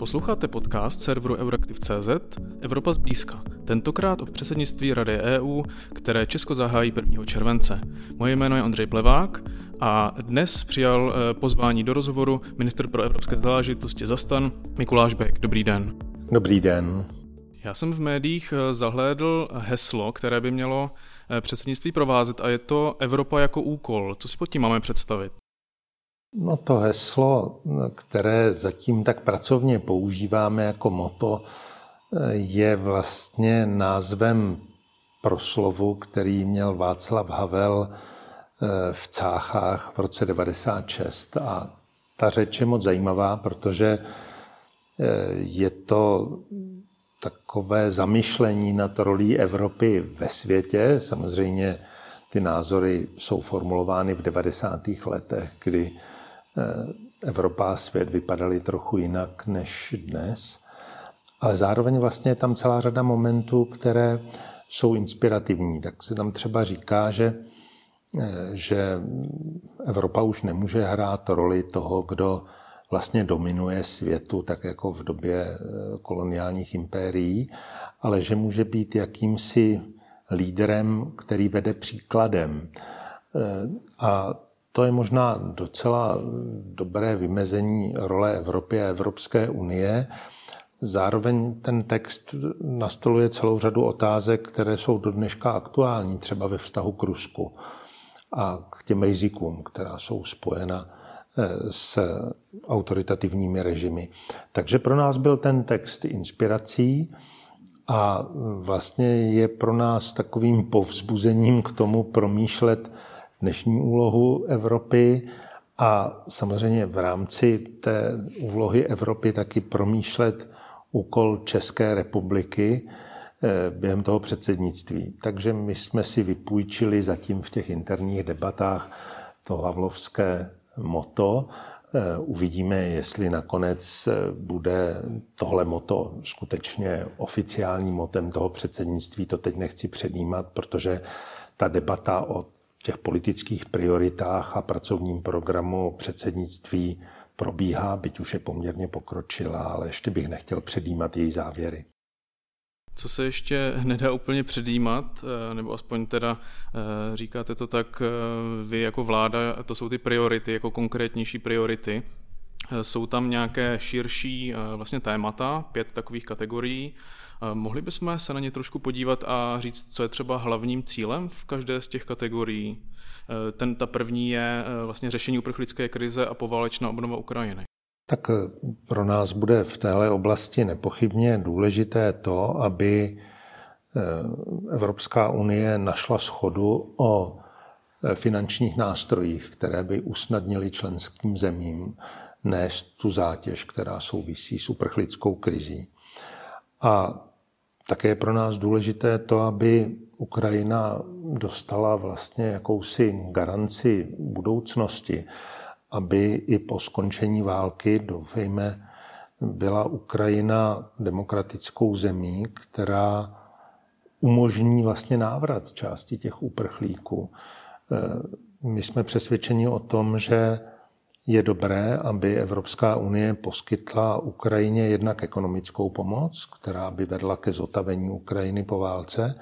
Posloucháte podcast serveru Euraktiv.cz Evropa zblízka, tentokrát o předsednictví Rady EU, které Česko zahájí 1. července. Moje jméno je Ondřej Plevák a dnes přijal eh, pozvání do rozhovoru minister pro evropské záležitosti Zastan Mikuláš Bek. Dobrý den. Dobrý den. Já jsem v médiích eh, zahlédl heslo, které by mělo eh, předsednictví provázet a je to Evropa jako úkol. Co si pod tím máme představit? No to heslo, které zatím tak pracovně používáme jako moto, je vlastně názvem proslovu, který měl Václav Havel eh, v Cáchách v roce 96. A ta řeč je moc zajímavá, protože eh, je to takové zamyšlení nad rolí Evropy ve světě. Samozřejmě ty názory jsou formulovány v 90. letech, kdy Evropa a svět vypadaly trochu jinak než dnes. Ale zároveň vlastně je tam celá řada momentů, které jsou inspirativní. Tak se tam třeba říká, že, eh, že Evropa už nemůže hrát roli toho, kdo vlastně dominuje světu, tak jako v době eh, koloniálních impérií, ale že může být jakýmsi lídrem, který vede příkladem. A to je možná docela dobré vymezení role Evropy a Evropské unie. Zároveň ten text nastoluje celou řadu otázek, které jsou do dneška aktuální, třeba ve vztahu k Rusku a k těm rizikům, která jsou spojena eh, s autoritativními režimy. Takže pro nás byl ten text inspirací a vlastně je pro nás takovým povzbuzením k tomu promýšlet dnešní úlohu Evropy a samozřejmě v rámci té úlohy Evropy taky promýšlet úkol České republiky eh, během toho předsednictví. Takže my jsme si vypůjčili zatím v těch interních debatách to havlovské moto. Eh, uvidíme, jestli nakonec eh, bude tohle moto skutečně oficiálním motem toho předsednictví. To teď nechci předjímat, protože ta debata o těch politických prioritách a pracovním programu předsednictví probíhá, byť už je poměrně pokročila, ale ještě bych nechtěl předjímat její závěry. Co se ještě nedá úplně předjímat, eh, nebo aspoň teda eh, říkáte to tak, eh, vy jako vláda, to jsou ty priority, jako konkrétnější priority. Jsou tam nějaké širší vlastně témata, pět takových kategorií. Mohli bychom se na ně trošku podívat a říct, co je třeba hlavním cílem v každé z těch kategorií? E, ten, ta první je vlastně řešení uprchlické krize a poválečná obnova Ukrajiny. Tak pro nás bude v téhle oblasti nepochybně důležité to, aby Evropská unie našla schodu o finančních nástrojích, které by usnadnily členským zemím nést tu zátěž, která souvisí s uprchlickou krizí. A také je pro nás důležité to, aby Ukrajina dostala vlastně jakousi garanci budoucnosti, aby i po skončení války, doufejme, byla Ukrajina demokratickou zemí, která umožní vlastně návrat části těch uprchlíků. My jsme přesvědčeni o tom, že je dobré, aby Evropská unie poskytla Ukrajině jednak ekonomickou pomoc, která by vedla ke zotavení Ukrajiny po válce,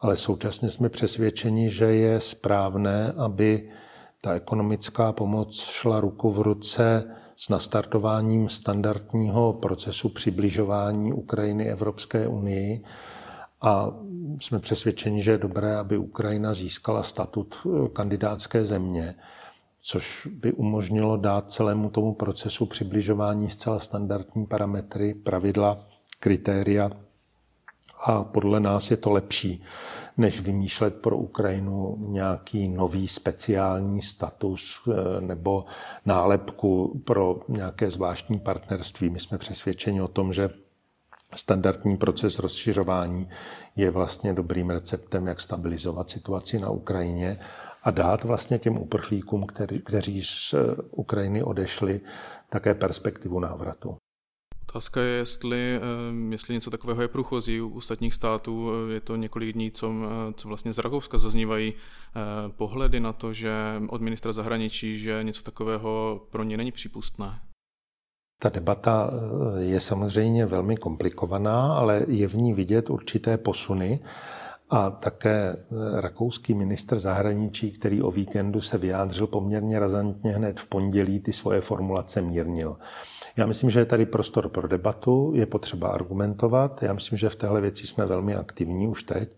ale současně jsme přesvědčeni, že je správné, aby ta ekonomická pomoc šla ruku v ruce s nastartováním standardního procesu přibližování Ukrajiny Evropské unii. A jsme přesvědčeni, že je dobré, aby Ukrajina získala statut kandidátské země což by umožnilo dát celému tomu procesu přibližování zcela standardní parametry, pravidla, kritéria a podle nás je to lepší, než vymýšlet pro Ukrajinu nějaký nový speciální status eh, nebo nálepku pro nějaké zvláštní partnerství. My jsme přesvědčeni o tom, že standardní proces rozšiřování je vlastně dobrým receptem, jak stabilizovat situaci na Ukrajině a dát vlastně těm uprchlíkům, který, kteří z eh, Ukrajiny odešli, také perspektivu návratu. Otázka je, jestli, eh, jestli něco takového je průchozí u ostatních států. Je to několik dní, co, eh, co vlastně z Rakouska zaznívají pohledy na to, že od ministra zahraničí, že něco takového pro ně není přípustné. Ta debata je samozřejmě velmi komplikovaná, ale je v ní vidět určité posuny. A také rakouský ministr zahraničí, který o víkendu se vyjádřil poměrně razantně hned v pondělí, ty svoje formulace mírnil. Já myslím, že je tady prostor pro debatu, je potřeba argumentovat. Já myslím, že v téhle věci jsme velmi aktivní už teď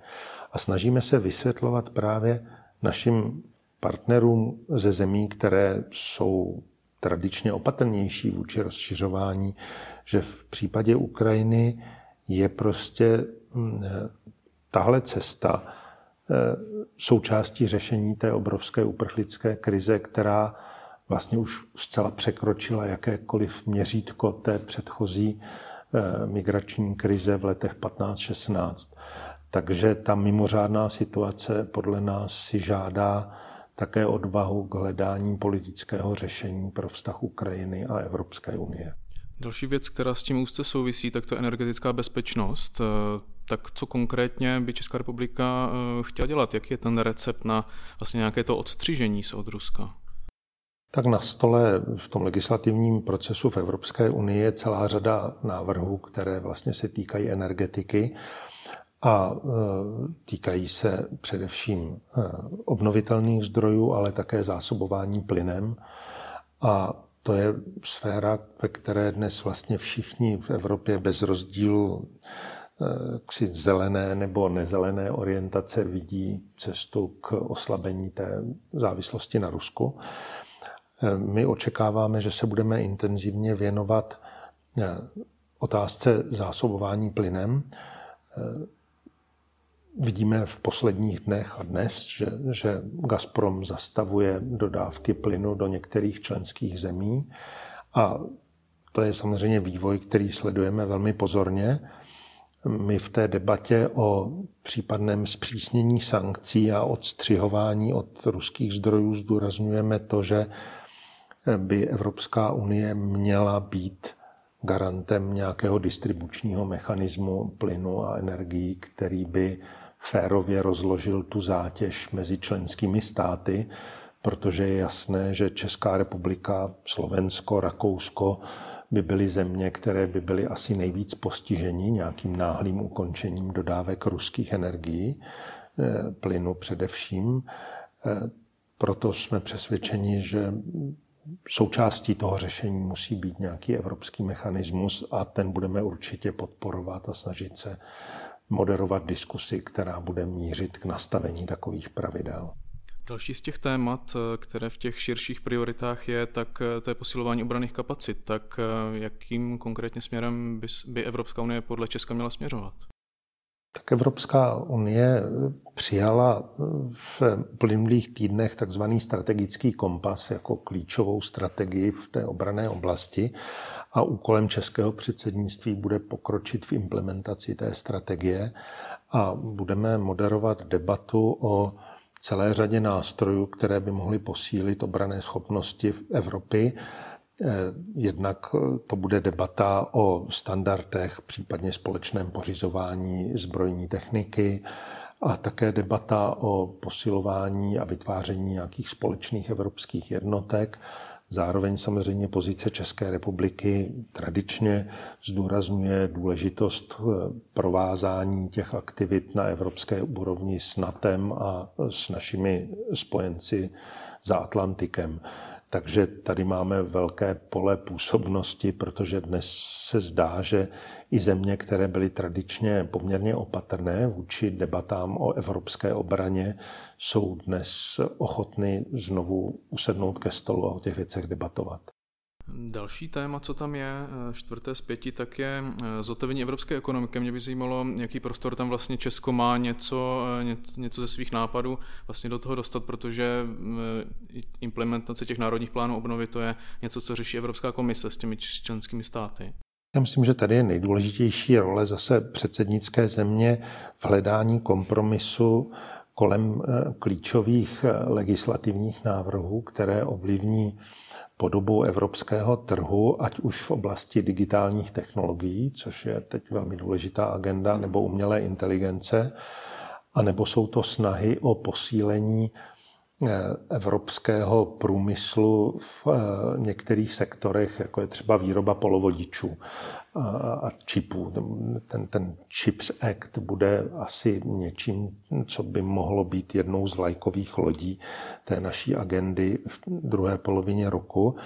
a snažíme se vysvětlovat právě našim partnerům ze zemí, které jsou tradičně opatrnější vůči rozšiřování, že v případě Ukrajiny je prostě hm, tahle cesta eh, součástí řešení té obrovské uprchlické krize, která vlastně už zcela překročila jakékoliv měřítko té předchozí eh, migrační krize v letech 15-16. Takže ta mimořádná situace podle nás si žádá také odvahu k hledání politického řešení pro vztah Ukrajiny a Evropské unie. Další věc, která s tím úzce souvisí, tak to je energetická bezpečnost. Eh, tak co konkrétně by Česká republika eh, chtěla dělat? Jaký je ten recept na vlastně nějaké to odstřižení se od Ruska? Tak na stole v tom legislativním procesu v Evropské unii je celá řada návrhů, které vlastně se týkají energetiky a e, týkají se především e, obnovitelných zdrojů, ale také zásobování plynem. A to je sféra, ve které dnes vlastně všichni v Evropě bez rozdílu ksi zelené nebo nezelené orientace vidí cestu k oslabení té závislosti na Rusku. My očekáváme, že se budeme intenzivně věnovat otázce zásobování plynem. Vidíme v posledních dnech a dnes, že, že Gazprom zastavuje dodávky plynu do některých členských zemí a to je samozřejmě vývoj, který sledujeme velmi pozorně. My v té debatě o případném zpřísnění sankcí a odstřihování od ruských zdrojů zdůrazňujeme to, že by Evropská unie měla být garantem nějakého distribučního mechanismu plynu a energií, který by férově rozložil tu zátěž mezi členskými státy, protože je jasné, že Česká republika, Slovensko, Rakousko by byly země, které by byly asi nejvíc postižení nějakým náhlým ukončením dodávek ruských energií, eh, plynu především. Eh, proto jsme přesvědčeni, že součástí toho řešení musí být nějaký evropský mechanismus a ten budeme určitě podporovat a snažit se moderovat diskusi, která bude mířit k nastavení takových pravidel. Další z těch témat, které v těch širších prioritách je, tak to je posilování obraných kapacit. Tak jakým konkrétně směrem by, by Evropská unie podle Česka měla směřovat? Tak Evropská unie přijala v plynulých týdnech takzvaný strategický kompas jako klíčovou strategii v té obrané oblasti a úkolem českého předsednictví bude pokročit v implementaci té strategie a budeme moderovat debatu o celé řadě nástrojů, které by mohly posílit obrané schopnosti v Evropy. Eh, jednak to bude debata o standardech, případně společném pořizování zbrojní techniky a také debata o posilování a vytváření nějakých společných evropských jednotek Zároveň samozřejmě pozice České republiky tradičně zdůrazňuje důležitost eh, provázání těch aktivit na evropské úrovni s NATEM a s našimi spojenci za Atlantikem. Takže tady máme velké pole působnosti, protože dnes se zdá, že i země, které byly tradičně poměrně opatrné vůči debatám o evropské obraně, jsou dnes ochotny znovu usednout ke stolu a o těch věcech debatovat. Další téma, co tam je, eh, čtvrté z pěti, tak je eh, zotevení evropské ekonomiky. Mě by zajímalo, jaký prostor tam vlastně Česko má něco, eh, něco ze svých nápadů vlastně do toho dostat, protože implementace těch národních plánů obnovy to je něco, co řeší Evropská komise s těmi členskými státy. Já myslím, že tady je nejdůležitější role zase předsednické země v hledání kompromisu kolem klíčových legislativních návrhů, které ovlivní podobu evropského trhu, ať už v oblasti digitálních technologií, což je teď velmi důležitá agenda, nebo umělé inteligence, a nebo jsou to snahy o posílení evropského průmyslu v některých sektorech, jako je třeba výroba polovodičů a čipů. Ten, ten Chips Act bude asi něčím, co by mohlo být jednou z vlajkových lodí té naší agendy v druhé polovině roku.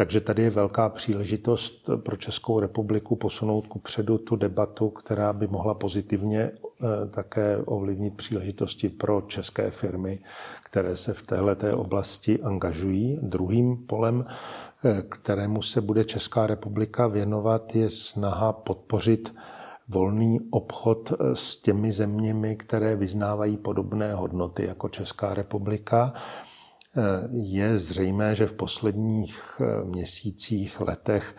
Takže tady je velká příležitost pro Českou republiku posunout ku předu tu debatu, která by mohla pozitivně eh, také ovlivnit příležitosti pro české firmy, které se v této oblasti angažují. Druhým polem kterému se bude Česká republika věnovat, je snaha podpořit volný obchod s těmi zeměmi, které vyznávají podobné hodnoty jako Česká republika. Je zřejmé, že v posledních měsících, letech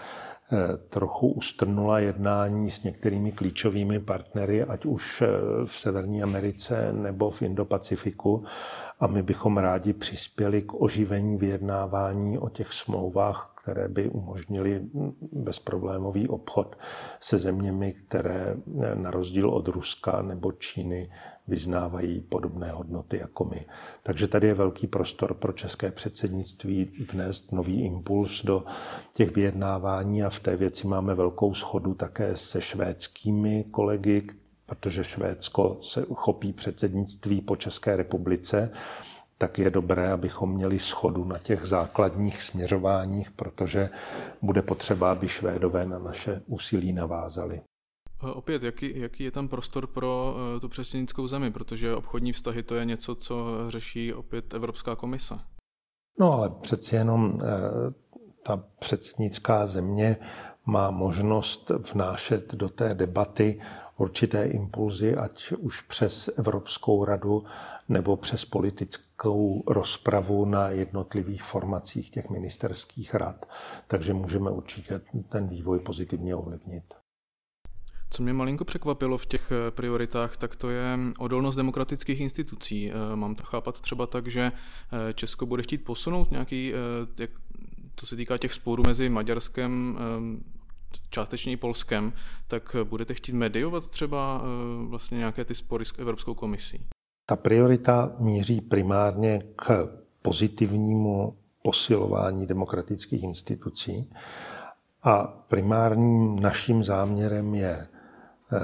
trochu ustrnula jednání s některými klíčovými partnery, ať už v Severní Americe nebo v Indo-Pacifiku. A my bychom rádi přispěli k oživení vyjednávání o těch smlouvách, které by umožnily bezproblémový obchod se zeměmi, které na rozdíl od Ruska nebo Číny vyznávají podobné hodnoty jako my. Takže tady je velký prostor pro české předsednictví vnést nový impuls do těch vyjednávání a v té věci máme velkou schodu také se švédskými kolegy, protože Švédsko se uchopí předsednictví po České republice, tak je dobré, abychom měli schodu na těch základních směřováních, protože bude potřeba, aby Švédové na naše úsilí navázali. Opět, jaký, jaký je tam prostor pro eh, tu předsednickou zemi, protože obchodní vztahy to je něco, co řeší opět Evropská komise. No ale přeci jenom eh, ta předsednická země má možnost vnášet do té debaty určité impulzy, ať už přes Evropskou radu nebo přes politickou rozpravu na jednotlivých formacích těch ministerských rad. Takže můžeme určitě ten vývoj pozitivně ovlivnit. Co mě malinko překvapilo v těch eh, prioritách, tak to je odolnost demokratických institucí. Eh, mám to chápat třeba tak, že eh, Česko bude chtít posunout nějaký, jak, to se týká těch sporů mezi Maďarskem částečně i Polskem, tak budete chtít mediovat třeba vlastně nějaké ty spory s Evropskou komisí? Ta priorita míří primárně k pozitivnímu posilování demokratických institucí a primárním naším záměrem je eh,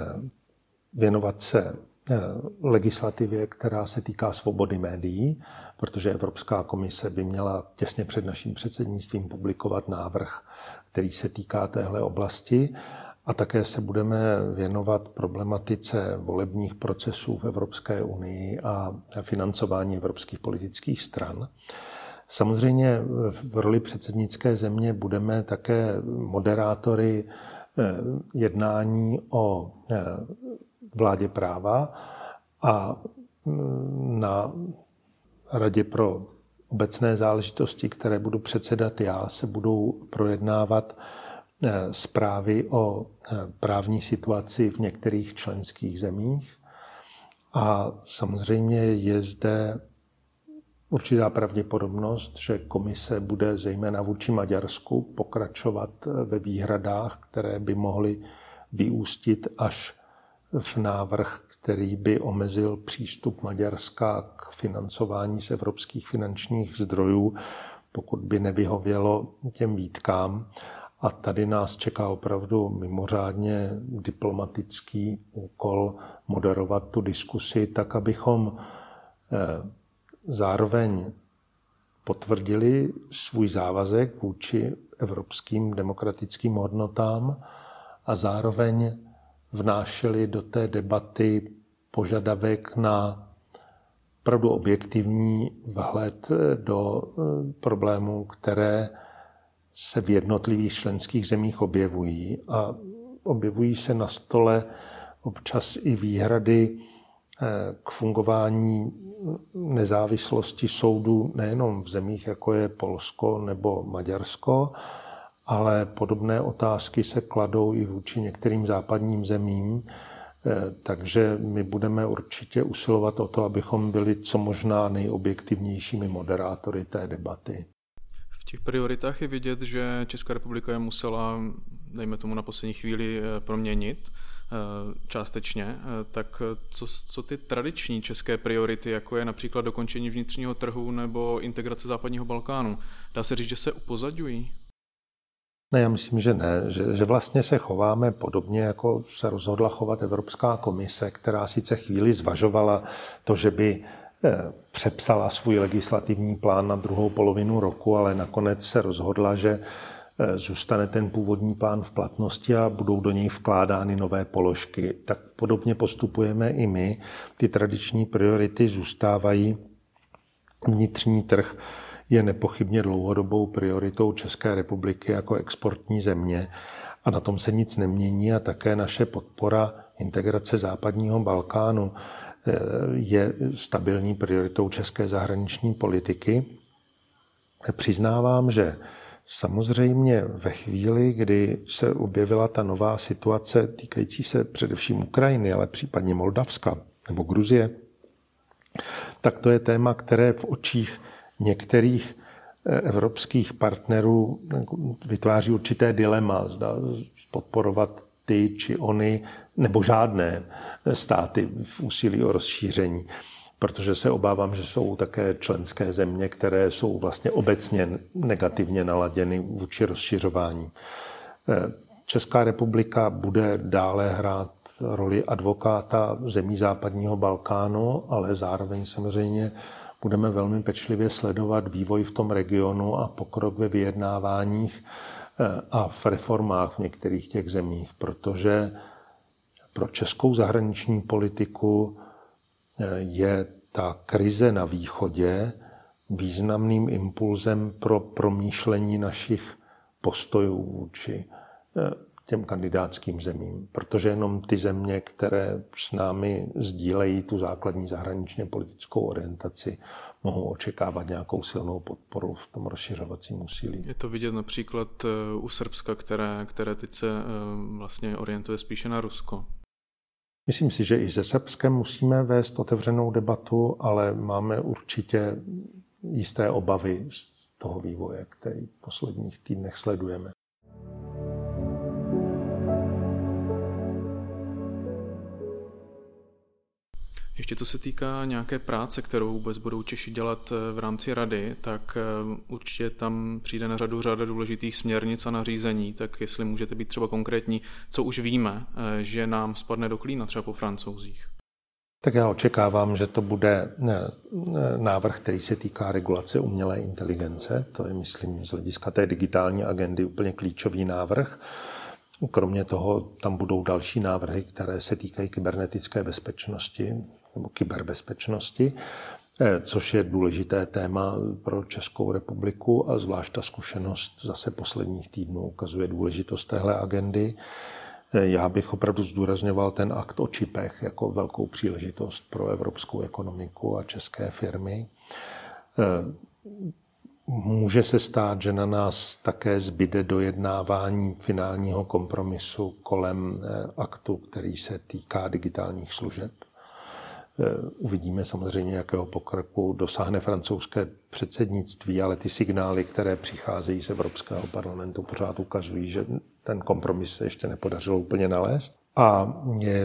věnovat se eh, legislativě, která se týká svobody médií, protože Evropská komise by měla těsně před naším předsednictvím publikovat návrh který se týká téhle oblasti. A také se budeme věnovat problematice volebních procesů v Evropské unii a financování evropských politických stran. Samozřejmě v roli předsednické země budeme také moderátory eh, jednání o eh, vládě práva a mm, na Radě pro obecné záležitosti, které budu předsedat já, se budou projednávat zprávy o eh, právní situaci v některých členských zemích. A samozřejmě je zde určitá pravděpodobnost, že komise bude zejména vůči Maďarsku pokračovat eh, ve výhradách, které by mohly vyústit až v návrh který by omezil přístup Maďarska k financování z evropských finančních zdrojů, pokud by nevyhovělo těm výtkám. A tady nás čeká opravdu mimořádně diplomatický úkol moderovat tu diskusi tak, abychom eh, zároveň potvrdili svůj závazek vůči evropským demokratickým hodnotám a zároveň vnášeli do té debaty požadavek na opravdu objektivní vhled do eh, problémů, které se v jednotlivých členských zemích objevují. A objevují se na stole občas i výhrady eh, k fungování nezávislosti soudu nejenom v zemích, jako je Polsko nebo Maďarsko, ale podobné otázky se kladou i vůči některým západním zemím. Eh, takže my budeme určitě usilovat o to, abychom byli co možná nejobjektivnějšími moderátory té debaty. Těch prioritách je vidět, že Česká republika je musela, dejme tomu na poslední chvíli, eh, proměnit eh, částečně. Eh, tak co, co ty tradiční české priority, jako je například dokončení vnitřního trhu nebo integrace západního Balkánu, dá se říct, že se upozaďují? Ne, já myslím, že ne. Že, že vlastně se chováme podobně, jako se rozhodla chovat Evropská komise, která sice chvíli zvažovala to, že by přepsala svůj legislativní plán na druhou polovinu roku, ale nakonec se rozhodla, že eh, zůstane ten původní plán v platnosti a budou do něj vkládány nové položky. Tak podobně postupujeme i my. Ty tradiční priority zůstávají. Vnitřní trh je nepochybně dlouhodobou prioritou České republiky jako exportní země a na tom se nic nemění a také naše podpora integrace západního Balkánu je stabilní prioritou české zahraniční politiky. Přiznávám, že samozřejmě ve chvíli, kdy se objevila ta nová situace týkající se především Ukrajiny, ale případně Moldavska nebo Gruzie, tak to je téma, které v očích některých eh, evropských partnerů vytváří určité dilema, zda podporovat ty či ony nebo žádné státy v úsilí o rozšíření, protože se obávám, že jsou také členské země, které jsou vlastně obecně negativně naladěny vůči rozšiřování. Česká republika bude dále hrát roli advokáta zemí západního Balkánu, ale zároveň samozřejmě budeme velmi pečlivě sledovat vývoj v tom regionu a pokrok ve vyjednáváních eh, a v reformách v některých těch zemích, protože pro českou zahraniční politiku eh, je ta krize na východě významným impulzem pro promýšlení našich postojů vůči eh, těm kandidátským zemím. Protože jenom ty země, které s námi sdílejí tu základní zahraničně politickou orientaci, mohou očekávat nějakou silnou podporu v tom rozšiřovacím úsilí. Je to vidět například eh, u Srbska, které, které teď se vlastně orientuje spíše na Rusko. Myslím si, že i se Srbskem musíme vést otevřenou debatu, ale máme určitě jisté obavy z toho vývoje, který v posledních týdnech sledujeme. Ještě co se týká nějaké práce, kterou vůbec budou Češi dělat eh, v rámci rady, tak eh, určitě tam přijde na řadu řada důležitých směrnic a nařízení, tak jestli můžete být třeba konkrétní, co už víme, eh, že nám spadne do klína třeba po francouzích. Tak já očekávám, že to bude návrh, který se týká regulace umělé inteligence. To je, myslím, z hlediska té digitální agendy úplně klíčový návrh. Kromě toho tam budou další návrhy, které se týkají kybernetické bezpečnosti nebo kyberbezpečnosti, eh, což je důležité téma pro Českou republiku a zvlášť ta zkušenost zase posledních týdnů ukazuje důležitost téhle agendy. Eh, já bych opravdu zdůrazňoval ten akt o čipech jako velkou příležitost pro evropskou ekonomiku a české firmy. Eh, může se stát, že na nás také zbyde dojednávání finálního kompromisu kolem aktu, který se týká digitálních služeb. Eh, uvidíme samozřejmě, jakého pokroku dosáhne francouzské předsednictví, ale ty signály, které přicházejí z Evropského parlamentu, pořád ukazují, že ten kompromis se ještě nepodařilo úplně nalézt. A je,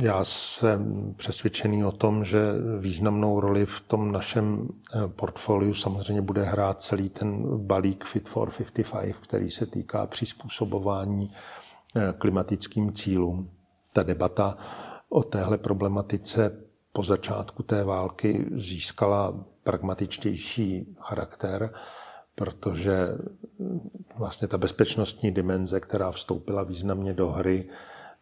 já jsem přesvědčený o tom, že významnou roli v tom našem eh, portfoliu samozřejmě bude hrát celý ten balík Fit for 55, který se týká přizpůsobování eh, klimatickým cílům. Ta debata o téhle problematice po začátku té války získala pragmatičtější charakter, protože vlastně ta bezpečnostní dimenze, která vstoupila významně do hry,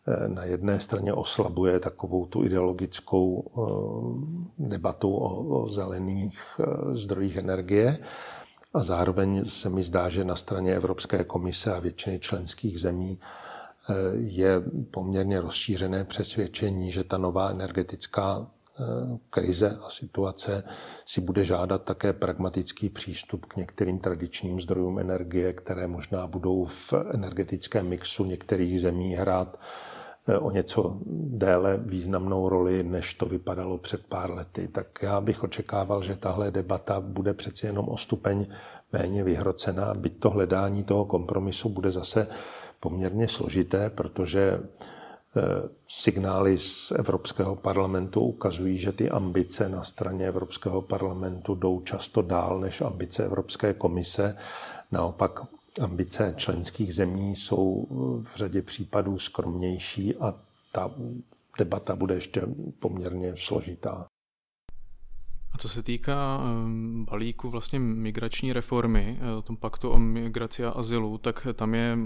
eh, na jedné straně oslabuje takovou tu ideologickou eh, debatu o, zelených eh, zdrojích energie. A zároveň se mi zdá, že na straně Evropské komise a většiny členských zemí je poměrně rozšířené přesvědčení, že ta nová energetická eh, krize a situace si bude žádat také pragmatický přístup k některým tradičním zdrojům energie, které možná budou v energetickém mixu některých zemí hrát eh, o něco déle významnou roli, než to vypadalo před pár lety. Tak já bych očekával, že tahle debata bude přeci jenom o stupeň méně vyhrocená, byť to hledání toho kompromisu bude zase poměrně složité, protože Eh, signály z Evropského parlamentu ukazují, že ty ambice na straně Evropského parlamentu jdou často dál než ambice Evropské komise. Naopak ambice členských zemí jsou v řadě případů skromnější a ta debata bude ještě poměrně složitá. A co se týká ehm, balíku vlastně migrační reformy, eh, o tom paktu o migraci a azylu, tak tam je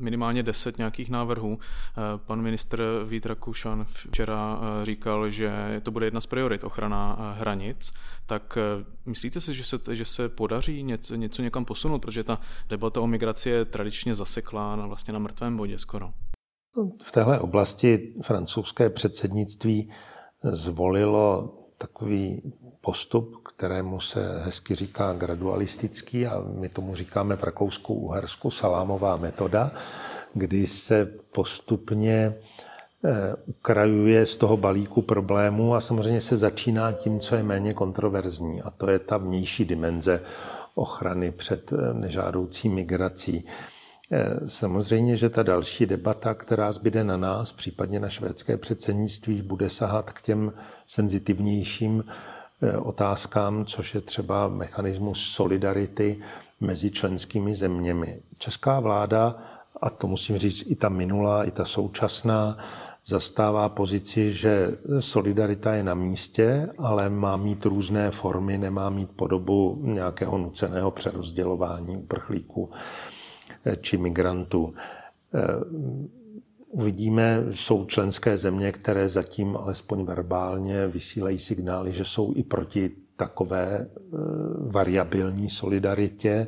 minimálně deset nějakých návrhů. Eh, pan ministr Vít Rakušan včera eh, říkal, že to bude jedna z priorit ochrana eh, hranic. Tak myslíte si, že se, že se podaří něco, něco někam posunout, protože ta debata o migraci je tradičně zaseklá na, vlastně na mrtvém bodě skoro? V téhle oblasti francouzské předsednictví zvolilo takový postup, kterému se hezky říká gradualistický a my tomu říkáme v Rakousku-Uhersku salámová metoda, kdy se postupně eh, ukrajuje z toho balíku problémů a samozřejmě se začíná tím, co je méně kontroverzní a to je ta vnější dimenze ochrany před eh, nežádoucí migrací. Eh, samozřejmě, že ta další debata, která zbyde na nás, případně na švédské předsednictví, bude sahat k těm senzitivnějším Eh, otázkám, což je třeba mechanismus solidarity mezi členskými zeměmi. Česká vláda, a to musím říct i ta minulá, i ta současná, zastává pozici, že solidarita je na místě, ale má mít různé formy, nemá mít podobu nějakého nuceného přerozdělování uprchlíků či migrantů. Eh, Uvidíme, jsou členské země, které zatím alespoň verbálně vysílají signály, že jsou i proti takové e, variabilní solidaritě.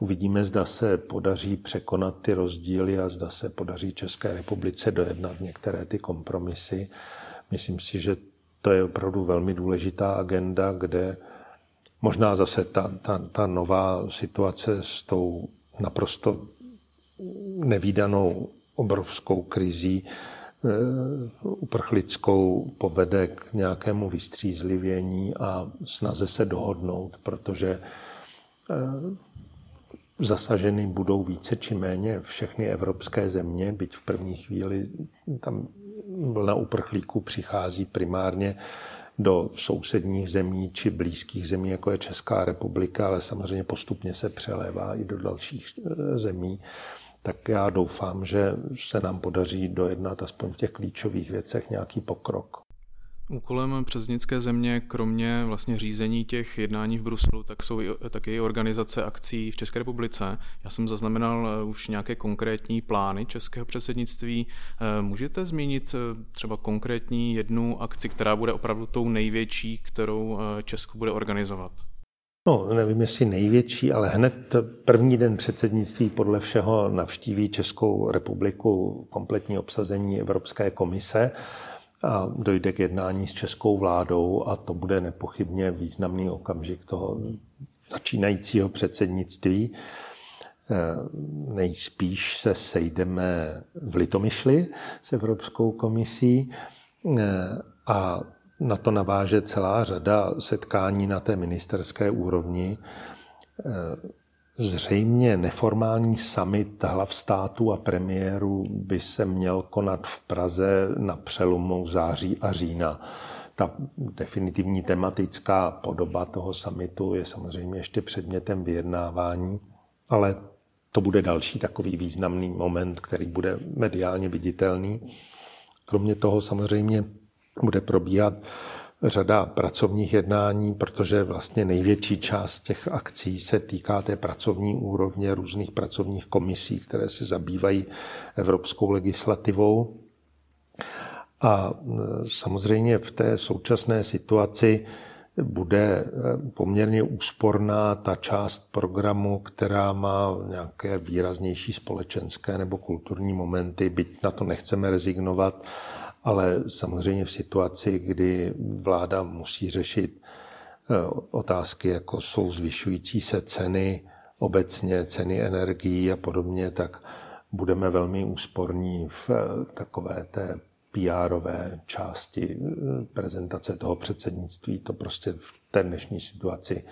Uvidíme, zda se podaří překonat ty rozdíly a zda se podaří České republice dojednat některé ty kompromisy. Myslím si, že to je opravdu velmi důležitá agenda, kde možná zase ta, ta, ta nová situace s tou naprosto nevýdanou obrovskou krizí eh, uprchlickou povede k nějakému vystřízlivění a snaze se dohodnout, protože eh, zasaženy budou více či méně všechny evropské země, byť v první chvíli tam vlna uprchlíků přichází primárně do sousedních zemí či blízkých zemí, jako je Česká republika, ale samozřejmě postupně se přelévá i do dalších eh, zemí tak já doufám, že se nám podaří dojednat aspoň v těch klíčových věcech nějaký pokrok. Úkolem předsednické země, kromě vlastně řízení těch jednání v Bruselu, tak jsou taky i organizace akcí v České republice. Já jsem zaznamenal eh, už nějaké konkrétní plány českého předsednictví. Eh, můžete zmínit eh, třeba konkrétní jednu akci, která bude opravdu tou největší, kterou Česko bude organizovat? No, nevím, jestli největší, ale hned první den předsednictví podle všeho navštíví Českou republiku kompletní obsazení Evropské komise a dojde k jednání s českou vládou a to bude nepochybně významný okamžik toho začínajícího předsednictví. Eh, nejspíš se sejdeme v Litomyšli s Evropskou komisí eh, a na to naváže celá řada setkání na té ministerské úrovni. Zřejmě neformální summit hlav států a premiérů by se měl konat v Praze na přelomu září a října. Ta definitivní tematická podoba toho summitu je samozřejmě ještě předmětem vyjednávání, ale to bude další takový významný moment, který bude mediálně viditelný. Kromě toho samozřejmě bude probíhat řada pracovních jednání, protože vlastně největší část těch akcí se týká té pracovní úrovně různých pracovních komisí, které se zabývají evropskou legislativou. A e, samozřejmě v té současné situaci bude e, poměrně úsporná ta část programu, která má nějaké výraznější společenské nebo kulturní momenty, byť na to nechceme rezignovat ale samozřejmě v situaci, kdy vláda musí řešit eh, otázky, jako jsou zvyšující se ceny, obecně ceny energií a podobně, tak budeme velmi úsporní v eh, takové té PR-ové části prezentace toho předsednictví. To prostě v té dnešní situaci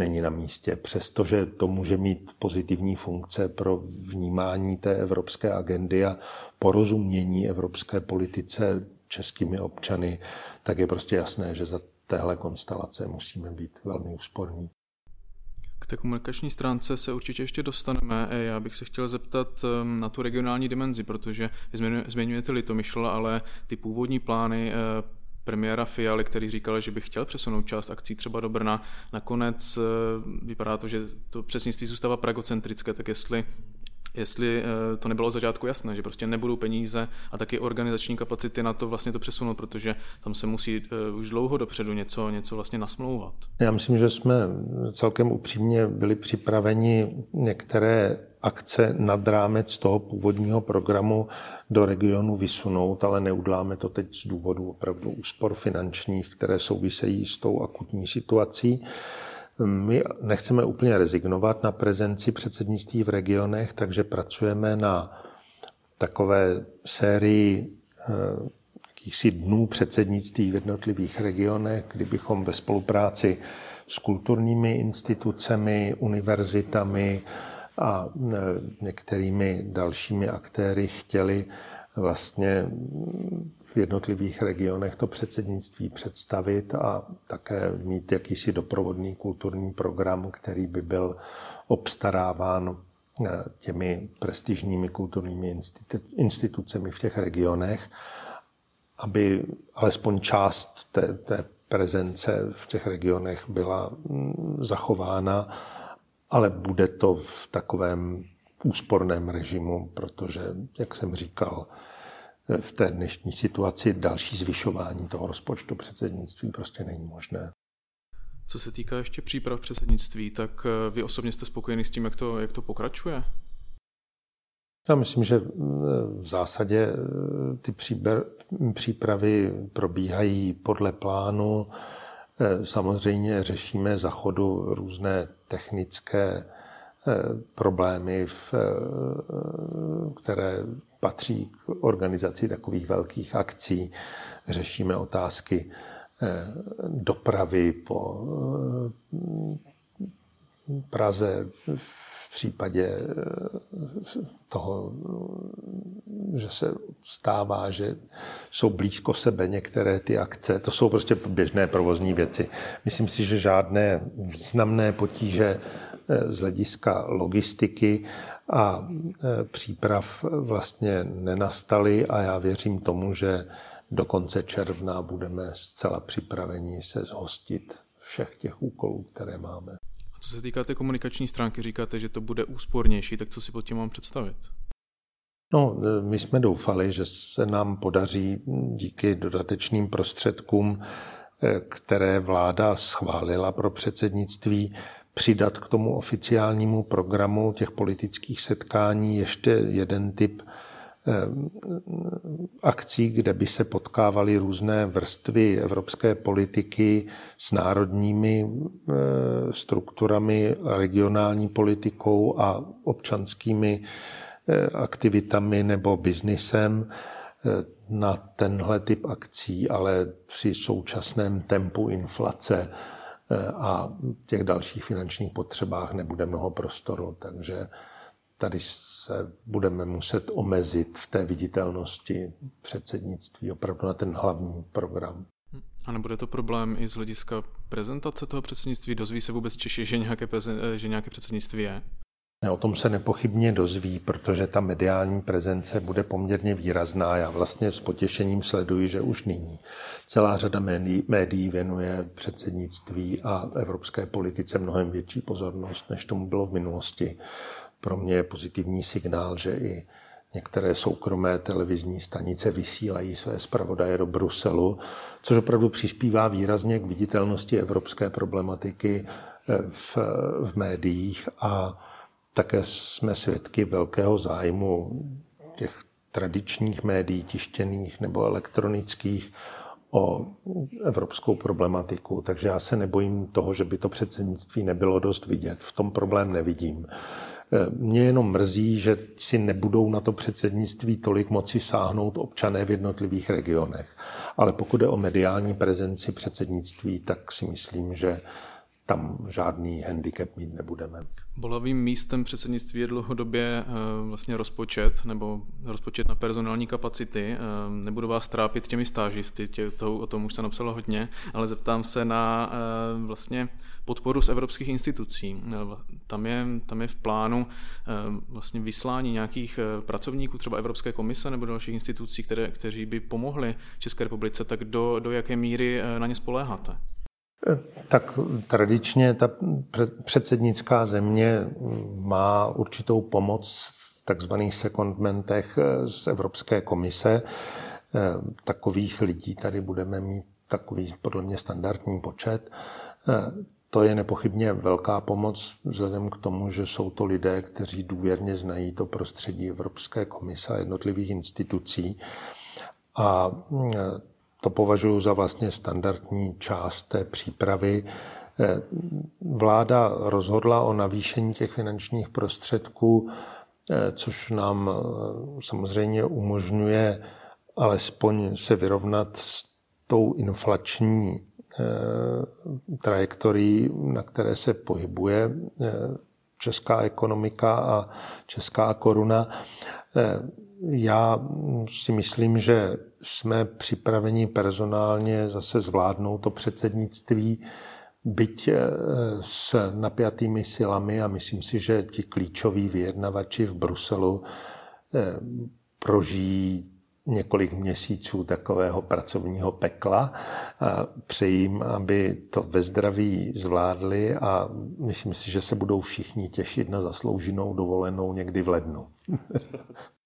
není na místě. Přestože to může mít pozitivní funkce pro vnímání té evropské agendy a porozumění evropské politice českými občany, tak je prostě jasné, že za téhle konstelace musíme být velmi úsporní. K té komunikační stránce se určitě ještě dostaneme. Já bych se chtěl zeptat na tu regionální dimenzi, protože zmiňujete Litomyšl, ale ty původní plány eh, premiéra Fialy, který říkal, že by chtěl přesunout část akcí třeba do Brna. Nakonec eh, vypadá to, že to přesnictví zůstává pragocentrické, tak jestli jestli eh, to nebylo začátku jasné, že prostě nebudou peníze a taky organizační kapacity na to vlastně to přesunout, protože tam se musí eh, už dlouho dopředu něco, něco vlastně nasmlouvat. Já myslím, že jsme celkem upřímně byli připraveni některé akce nad rámec toho původního programu do regionu vysunout, ale neuděláme to teď z důvodu opravdu úspor finančních, které souvisejí s tou akutní situací. My nechceme úplně rezignovat na prezenci předsednictví v regionech, takže pracujeme na takové sérii eh, jakýchsi dnů předsednictví v jednotlivých regionech, kdybychom ve spolupráci s kulturními institucemi, univerzitami a eh, některými dalšími aktéry chtěli vlastně v jednotlivých regionech to předsednictví představit a také mít jakýsi doprovodný kulturní program, který by byl obstaráván eh, těmi prestižními kulturními institucemi v těch regionech, aby alespoň část té, té prezence v těch regionech byla zachována, ale bude to v takovém úsporném režimu, protože, jak jsem říkal, v té dnešní situaci další zvyšování toho rozpočtu předsednictví prostě není možné. Co se týká ještě příprav předsednictví, tak eh, vy osobně jste spokojený s tím, jak to, jak to pokračuje? Já myslím, že eh, v zásadě eh, ty přípravy probíhají podle plánu. Samozřejmě řešíme za chodu různé technické problémy, které patří k organizaci takových velkých akcí. Řešíme otázky eh, dopravy po eh, Praze v případě eh, toho, že se stává, že jsou blízko sebe některé ty akce. To jsou prostě běžné provozní věci. Myslím si, že žádné významné potíže z hlediska logistiky a e, příprav vlastně nenastaly a já věřím tomu, že do konce června budeme zcela připraveni se zhostit všech těch úkolů, které máme. Co se týká té komunikační stránky, říkáte, že to bude úspornější, tak co si pod tím mám představit? No, my jsme doufali, že se nám podaří díky dodatečným prostředkům, e, které vláda schválila pro předsednictví, přidat k tomu oficiálnímu programu těch politických setkání ještě jeden typ eh, akcí, kde by se potkávaly různé vrstvy evropské politiky s národními eh, strukturami, regionální politikou a občanskými eh, aktivitami nebo biznisem na tenhle typ akcí, ale při současném tempu inflace a těch dalších finančních potřebách nebude mnoho prostoru, takže tady se budeme muset omezit v té viditelnosti předsednictví opravdu na ten hlavní program. A nebude to problém i z hlediska prezentace toho předsednictví? Dozví se vůbec Češi, že nějaké, že nějaké předsednictví je? O tom se nepochybně dozví, protože ta mediální prezence bude poměrně výrazná. Já vlastně s potěšením sleduji, že už nyní celá řada médií, médií věnuje předsednictví a evropské politice mnohem větší pozornost, než tomu bylo v minulosti. Pro mě je pozitivní signál, že i některé soukromé televizní stanice vysílají své zpravodaje do Bruselu, což opravdu přispívá výrazně k viditelnosti evropské problematiky eh, v, v médiích a také jsme svědky velkého zájmu těch tradičních médií, tištěných nebo elektronických, o evropskou problematiku, takže já se nebojím toho, že by to předsednictví nebylo dost vidět. V tom problém nevidím. Mě jenom mrzí, že si nebudou na to předsednictví tolik moci sáhnout občané v jednotlivých regionech. Ale pokud je o mediální prezenci předsednictví, tak si myslím, že tam žádný handicap mít nebudeme. Bolavým místem předsednictví je dlouhodobě eh, vlastně rozpočet nebo rozpočet na personální kapacity. Eh, nebudu vás trápit těmi stážisty, tě, to, o tom už se napsalo hodně, ale zeptám se na eh, vlastně podporu z evropských institucí. Tam je, tam je v plánu vlastně vyslání nějakých pracovníků, třeba Evropské komise nebo dalších institucí, které, kteří by pomohli České republice, tak do, do jaké míry na ně spoléháte? Tak tradičně ta předsednická země má určitou pomoc v takzvaných secondmentech z Evropské komise. Takových lidí tady budeme mít takový podle mě standardní počet. To je nepochybně velká pomoc vzhledem k tomu, že jsou to lidé, kteří důvěrně znají to prostředí Evropské komise a jednotlivých institucí. A to považuji za vlastně standardní část té přípravy. Eh, vláda rozhodla o navýšení těch finančních prostředků, eh, což nám eh, samozřejmě umožňuje alespoň se vyrovnat s tou inflační trajektorií, na které se pohybuje česká ekonomika a česká koruna. Já si myslím, že jsme připraveni personálně zase zvládnout to předsednictví, byť eh, s napjatými silami a myslím si, že ti klíčoví vyjednavači v Bruselu eh, prožijí několik měsíců takového pracovního pekla. Přejím, aby to ve zdraví zvládli a myslím si, že se budou všichni těšit na zaslouženou dovolenou někdy v lednu.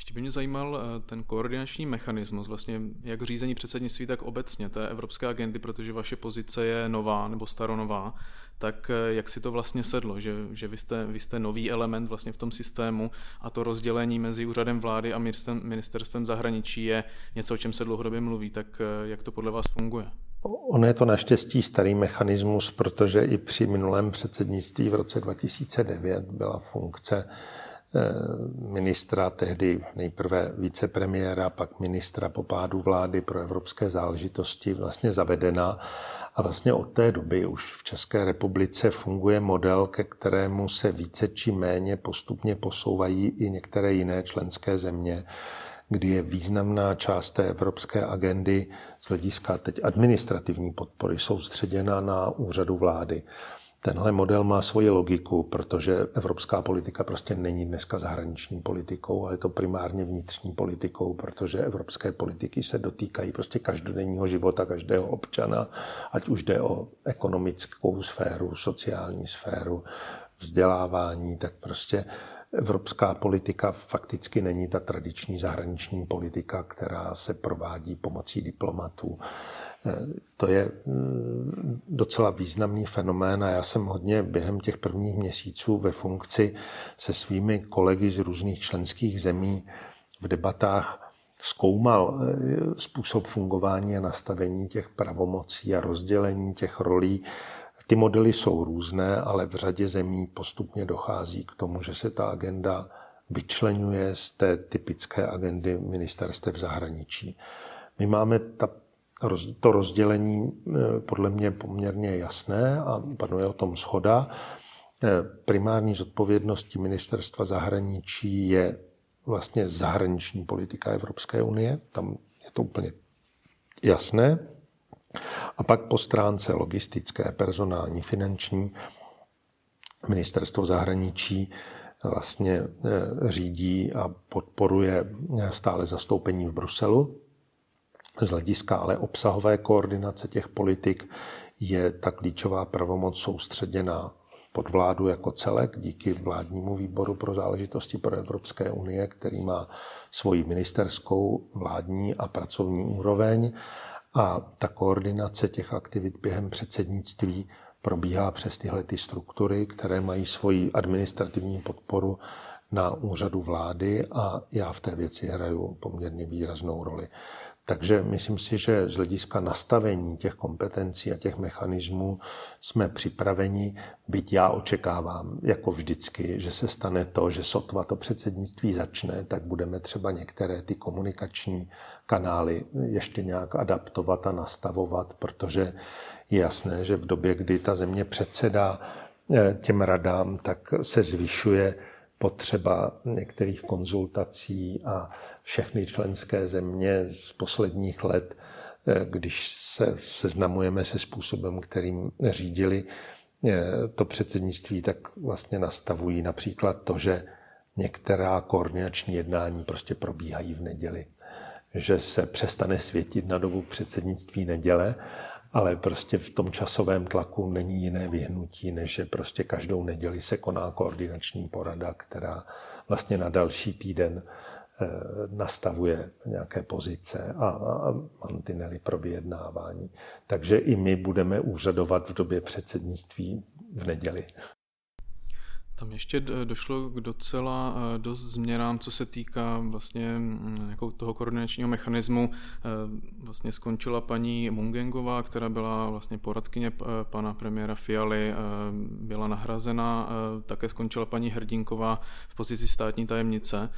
Ještě by mě zajímal eh, ten koordinační mechanismus, vlastně jak řízení předsednictví, tak obecně té evropské agendy, protože vaše pozice je nová nebo staronová, tak eh, jak si to vlastně sedlo, že, že vy, jste, vy jste nový element vlastně v tom systému a to rozdělení mezi úřadem vlády a ministerstvem, zahraničí je něco, o čem se dlouhodobě mluví, tak eh, jak to podle vás funguje? Ono je to naštěstí starý mechanismus, protože i při minulém předsednictví v roce 2009 byla funkce ministra, tehdy nejprve vicepremiéra, pak ministra po pádu vlády pro evropské záležitosti vlastně zavedena. A vlastně od té doby už v České republice funguje model, ke kterému se více či méně postupně posouvají i některé jiné členské země, kdy je významná část té evropské agendy z hlediska teď administrativní podpory soustředěna na úřadu vlády. Tenhle model má svoji logiku, protože evropská politika prostě není dneska zahraniční politikou, ale je to primárně vnitřní politikou, protože evropské politiky se dotýkají prostě každodenního života každého občana, ať už jde o ekonomickou sféru, sociální sféru, vzdělávání, tak prostě evropská politika fakticky není ta tradiční zahraniční politika, která se provádí pomocí diplomatů. To je mm, docela významný fenomén a já jsem hodně během těch prvních měsíců ve funkci se svými kolegy z různých členských zemí v debatách zkoumal eh, způsob fungování a nastavení těch pravomocí a rozdělení těch rolí. Ty modely jsou různé, ale v řadě zemí postupně dochází k tomu, že se ta agenda vyčlenuje z té typické agendy ministerstev zahraničí. My máme ta to rozdělení eh, podle mě poměrně jasné a panuje o tom schoda. Eh, primární zodpovědností ministerstva zahraničí je vlastně zahraniční politika Evropské unie. Tam je to úplně jasné. A pak po stránce logistické, personální, finanční, ministerstvo zahraničí vlastně eh, řídí a podporuje stále zastoupení v Bruselu z hlediska ale obsahové koordinace těch politik je ta klíčová pravomoc soustředěna pod vládu jako celek díky vládnímu výboru pro záležitosti pro Evropské unie, který má svoji ministerskou, vládní a pracovní úroveň. A ta koordinace těch aktivit během předsednictví probíhá přes tyhle ty struktury, které mají svoji administrativní podporu na úřadu vlády a já v té věci hraju poměrně výraznou roli. Takže myslím si, že z hlediska nastavení těch kompetencí a těch mechanismů jsme připraveni, byť já očekávám, jako vždycky, že se stane to, že sotva to předsednictví začne, tak budeme třeba některé ty komunikační kanály ještě nějak adaptovat a nastavovat, protože je jasné, že v době, kdy ta země předsedá eh, těm radám, tak se zvyšuje potřeba některých konzultací a všechny členské země z posledních let, eh, když se seznamujeme se způsobem, kterým řídili eh, to předsednictví, tak vlastně nastavují například to, že některá koordinační jednání prostě probíhají v neděli. Že se přestane světit na dobu předsednictví neděle ale prostě v tom časovém tlaku není jiné vyhnutí, než že prostě každou neděli se koná koordinační porada, která vlastně na další týden eh, nastavuje nějaké pozice a, mantinely pro vyjednávání. Takže i my budeme úřadovat v době předsednictví v neděli. Tam ještě došlo k docela eh, dost změnám, co se týká vlastně mm, jako toho koordinačního mechanismu. Eh, vlastně skončila paní Mungengová, která byla vlastně poradkyně pana premiéra Fialy, byla nahrazena, také skončila paní Hrdinková v pozici státní tajemnice.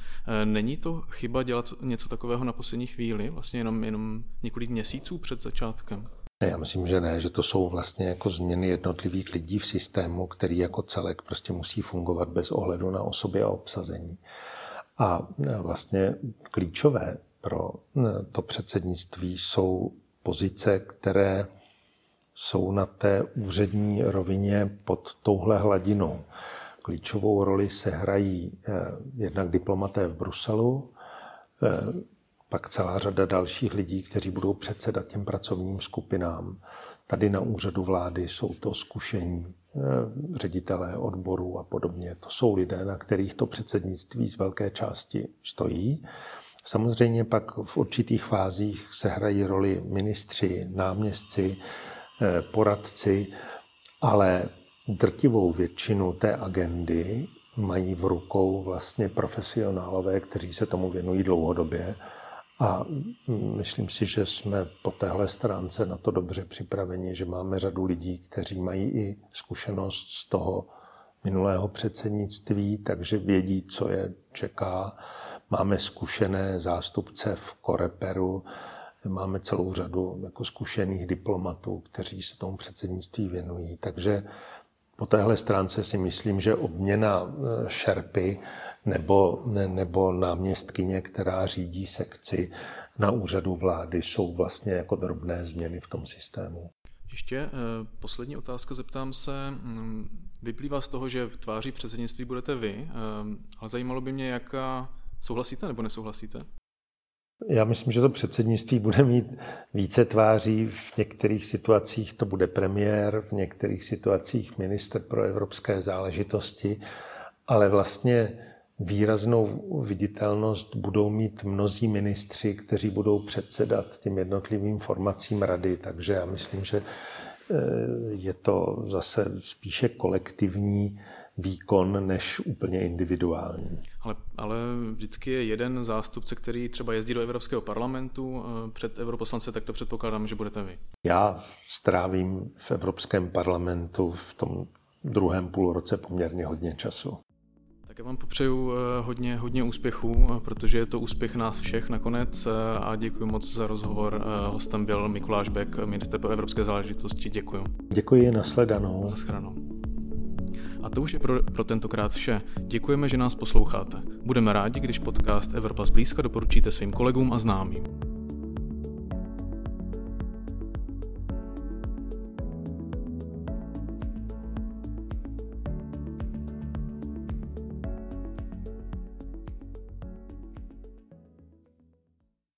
Není to chyba dělat něco takového na poslední chvíli, vlastně jenom, jenom několik měsíců před začátkem? Ne, já myslím, že ne, že to jsou vlastně jako změny jednotlivých lidí v systému, který jako celek prostě musí fungovat bez ohledu na osoby a obsazení. A vlastně klíčové pro to předsednictví jsou pozice, které jsou na té úřední rovině pod touhle hladinou. Klíčovou roli se hrají eh, jednak diplomaté v Bruselu, pak celá řada dalších lidí, kteří budou předsedat těm pracovním skupinám. Tady na úřadu vlády jsou to zkušení eh, ředitelé odborů a podobně. To jsou lidé, na kterých to předsednictví z velké části stojí. Samozřejmě pak v určitých fázích se hrají roli ministři, náměstci, eh, poradci, ale drtivou většinu té agendy mají v rukou vlastně profesionálové, kteří se tomu věnují dlouhodobě a myslím si, že jsme po téhle stránce na to dobře připraveni, že máme řadu lidí, kteří mají i zkušenost z toho minulého předsednictví, takže vědí, co je čeká. Máme zkušené zástupce v Koreperu, máme celou řadu jako zkušených diplomatů, kteří se tomu předsednictví věnují. Takže po téhle stránce si myslím, že obměna eh, šerpy nebo, ne, nebo náměstkyně, která řídí sekci na úřadu vlády, jsou vlastně jako drobné změny v tom systému. Ještě eh, poslední otázka, zeptám se, mm, vyplývá z toho, že tváří předsednictví budete vy, eh, ale zajímalo by mě, jaká souhlasíte nebo nesouhlasíte? Já myslím, že to předsednictví bude mít více tváří. V některých situacích to bude premiér, v některých situacích minister pro evropské záležitosti, ale vlastně výraznou viditelnost budou mít mnozí ministři, kteří budou předsedat těm jednotlivým formacím rady. Takže já myslím, že eh, je to zase spíše kolektivní výkon než úplně individuální. Ale, ale vždycky je jeden zástupce, který třeba jezdí do Evropského parlamentu eh, před europoslance, tak to předpokládám, že budete vy. Já strávím v Evropském parlamentu v tom druhém půlroce poměrně hodně času. Tak já vám popřeju eh, hodně, hodně úspěchů, eh, protože je to úspěch nás všech nakonec eh, a děkuji moc za rozhovor. Hostem byl Mikuláš Bek, minister pro evropské záležitosti. Děkuji. Děkuji, nasledanou. Naschranou. A to už je pro, pro tentokrát vše. Děkujeme, že nás posloucháte. Budeme rádi, když podcast Evropa zblízka doporučíte svým kolegům a známým.